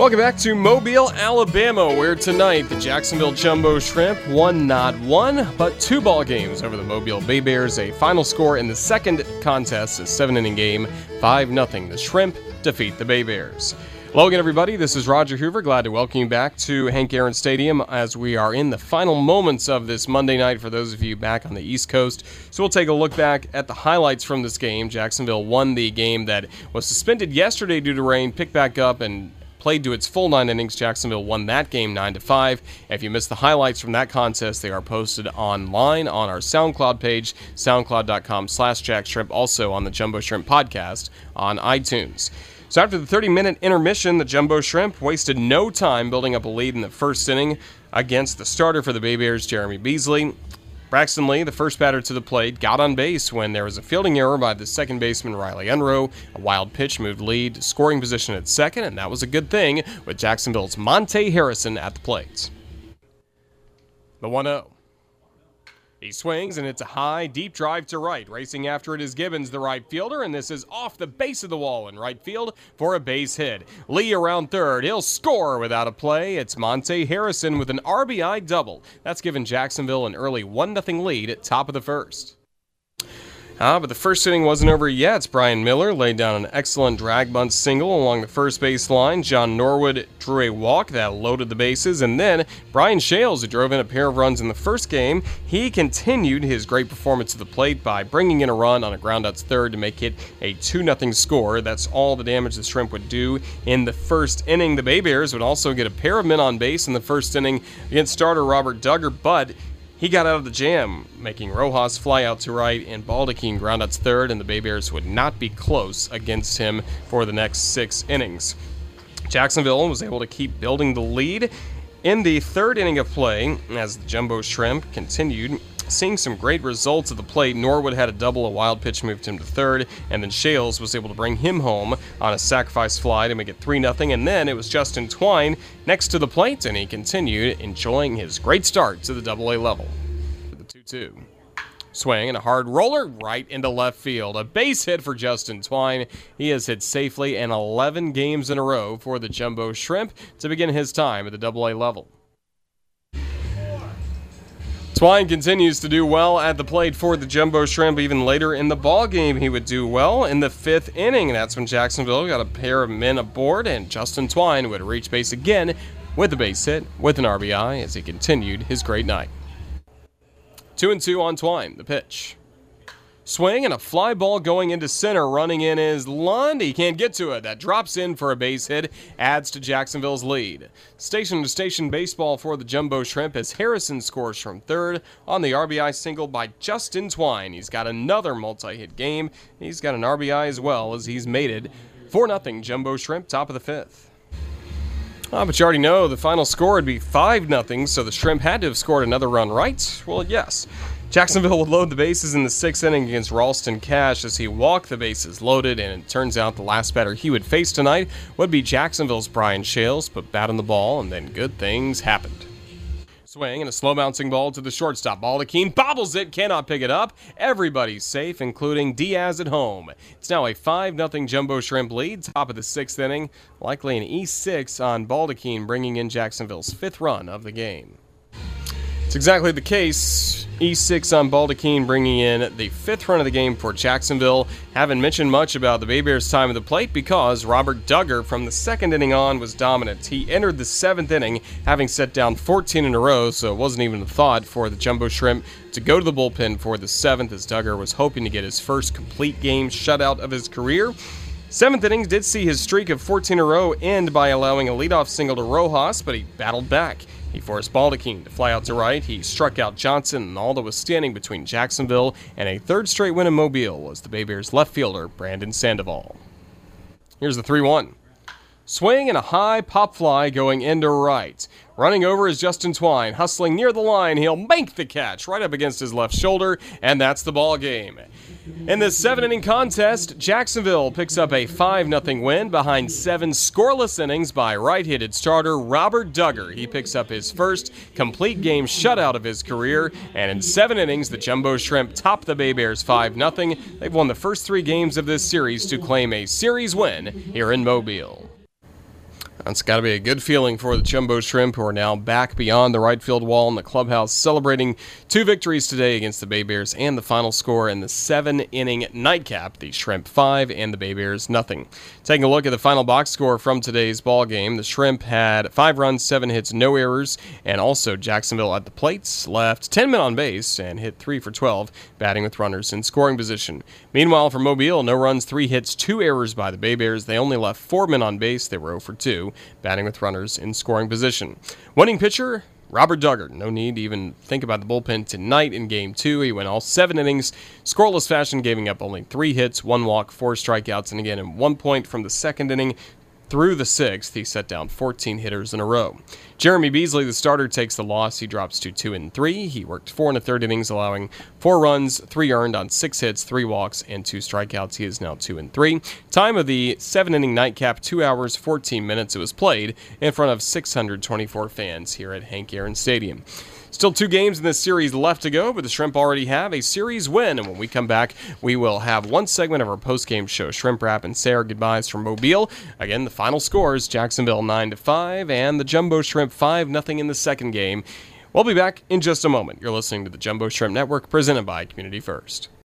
Welcome back to Mobile, Alabama, where tonight the Jacksonville Jumbo Shrimp won not one, but two ball games over the Mobile Bay Bears. A final score in the second contest, a seven inning game, 5 0. The Shrimp defeat the Bay Bears. Hello again, everybody. This is Roger Hoover. Glad to welcome you back to Hank Aaron Stadium as we are in the final moments of this Monday night for those of you back on the East Coast. So we'll take a look back at the highlights from this game. Jacksonville won the game that was suspended yesterday due to rain, picked back up, and played to its full nine innings. Jacksonville won that game nine to five. If you missed the highlights from that contest, they are posted online on our SoundCloud page, soundcloud.com/slash jackshrimp. Also on the Jumbo Shrimp podcast on iTunes. So after the 30-minute intermission, the Jumbo Shrimp wasted no time building up a lead in the first inning against the starter for the Bay Bears, Jeremy Beasley. Braxton Lee, the first batter to the plate, got on base when there was a fielding error by the second baseman Riley Unroe. A wild pitch moved Lee scoring position at second, and that was a good thing with Jacksonville's Monte Harrison at the plate. The 1 0. He swings and it's a high, deep drive to right. Racing after it is Gibbons, the right fielder, and this is off the base of the wall in right field for a base hit. Lee around third. He'll score without a play. It's Monte Harrison with an RBI double. That's given Jacksonville an early 1 0 lead at top of the first. Ah, but the first inning wasn't over yet. Brian Miller laid down an excellent drag bunt single along the first base line. John Norwood drew a walk that loaded the bases, and then Brian Schales, who drove in a pair of runs in the first game, he continued his great performance at the plate by bringing in a run on a groundout third to make it a 2 0 score. That's all the damage the Shrimp would do in the first inning. The Bay Bears would also get a pair of men on base in the first inning against starter Robert Dugger, but he got out of the jam, making Rojas fly out to right and Baldacchini ground out to third, and the Bay Bears would not be close against him for the next six innings. Jacksonville was able to keep building the lead in the third inning of play as the Jumbo Shrimp continued seeing some great results at the plate. Norwood had a double, a wild pitch moved him to third, and then Schales was able to bring him home on a sacrifice fly to make it 3 0. And then it was Justin Twine next to the plate, and he continued enjoying his great start to the double A level. The 2 2. Swing and a hard roller right into left field. A base hit for Justin Twine. He has hit safely in 11 games in a row for the Jumbo Shrimp to begin his time at the Double A level. Twine continues to do well at the plate for the Jumbo Shrimp. Even later in the ball game, he would do well in the fifth inning. That's when Jacksonville got a pair of men aboard, and Justin Twine would reach base again with a base hit with an RBI as he continued his great night. Two and two on Twine. The pitch. Swing and a fly ball going into center. Running in is Lund. He can't get to it. That drops in for a base hit, adds to Jacksonville's lead. Station to station baseball for the Jumbo Shrimp as Harrison scores from third on the RBI single by Justin Twine. He's got another multi hit game. He's got an RBI as well as he's made it 4 0 Jumbo Shrimp, top of the fifth. Ah, but you already know the final score would be 5 0, so the Shrimp had to have scored another run, right? Well, yes. Jacksonville would load the bases in the sixth inning against Ralston Cash as he walked the bases loaded, and it turns out the last batter he would face tonight would be Jacksonville's Brian Schales, but bat on the ball, and then good things happened. Swing and a slow bouncing ball to the shortstop. Baldacchini bobbles it, cannot pick it up. Everybody's safe, including Diaz at home. It's now a 5 0 Jumbo Shrimp lead, top of the sixth inning. Likely an E6 on Baldacchini, bringing in Jacksonville's fifth run of the game. It's exactly the case. E6 on Baldacchini bringing in the fifth run of the game for Jacksonville. Haven't mentioned much about the Bay Bears' time at the plate because Robert Dugger from the second inning on was dominant. He entered the seventh inning having set down 14 in a row, so it wasn't even a thought for the Jumbo Shrimp to go to the bullpen for the seventh as Dugger was hoping to get his first complete game shutout of his career. Seventh innings did see his streak of 14 in a row end by allowing a leadoff single to Rojas, but he battled back. He forced Baldacchini to fly out to right. He struck out Johnson, and all that was standing between Jacksonville and a third straight win in Mobile was the Bay Bears left fielder, Brandon Sandoval. Here's the 3 1. Swing and a high pop fly going into right. Running over is Justin Twine, hustling near the line. He'll make the catch right up against his left shoulder, and that's the ball game. In this seven inning contest, Jacksonville picks up a 5 0 win behind seven scoreless innings by right handed starter Robert Dugger. He picks up his first complete game shutout of his career, and in seven innings, the Jumbo Shrimp top the Bay Bears 5 0. They've won the first three games of this series to claim a series win here in Mobile. That's got to be a good feeling for the Jumbo Shrimp, who are now back beyond the right field wall in the clubhouse, celebrating two victories today against the Bay Bears and the final score in the seven inning nightcap the Shrimp 5 and the Bay Bears nothing. Taking a look at the final box score from today's ball game, the Shrimp had five runs, seven hits, no errors, and also Jacksonville at the plates left 10 men on base and hit 3 for 12, batting with runners in scoring position. Meanwhile, for Mobile, no runs, three hits, two errors by the Bay Bears. They only left four men on base, they were 0 for 2 batting with runners in scoring position. Winning pitcher, Robert Dugger, No need to even think about the bullpen tonight in game two. He went all seven innings, scoreless fashion, giving up only three hits, one walk, four strikeouts, and again, in one point from the second inning, through the sixth, he set down 14 hitters in a row. Jeremy Beasley, the starter, takes the loss. He drops to 2 and 3. He worked four and a third innings, allowing four runs, three earned on six hits, three walks, and two strikeouts. He is now 2 and 3. Time of the seven inning nightcap, 2 hours, 14 minutes. It was played in front of 624 fans here at Hank Aaron Stadium. Still two games in this series left to go, but the Shrimp already have a series win. And when we come back, we will have one segment of our post-game show, Shrimp Wrap and Sarah goodbyes from Mobile. Again, the final scores: Jacksonville nine to five, and the Jumbo Shrimp five nothing in the second game. We'll be back in just a moment. You're listening to the Jumbo Shrimp Network, presented by Community First.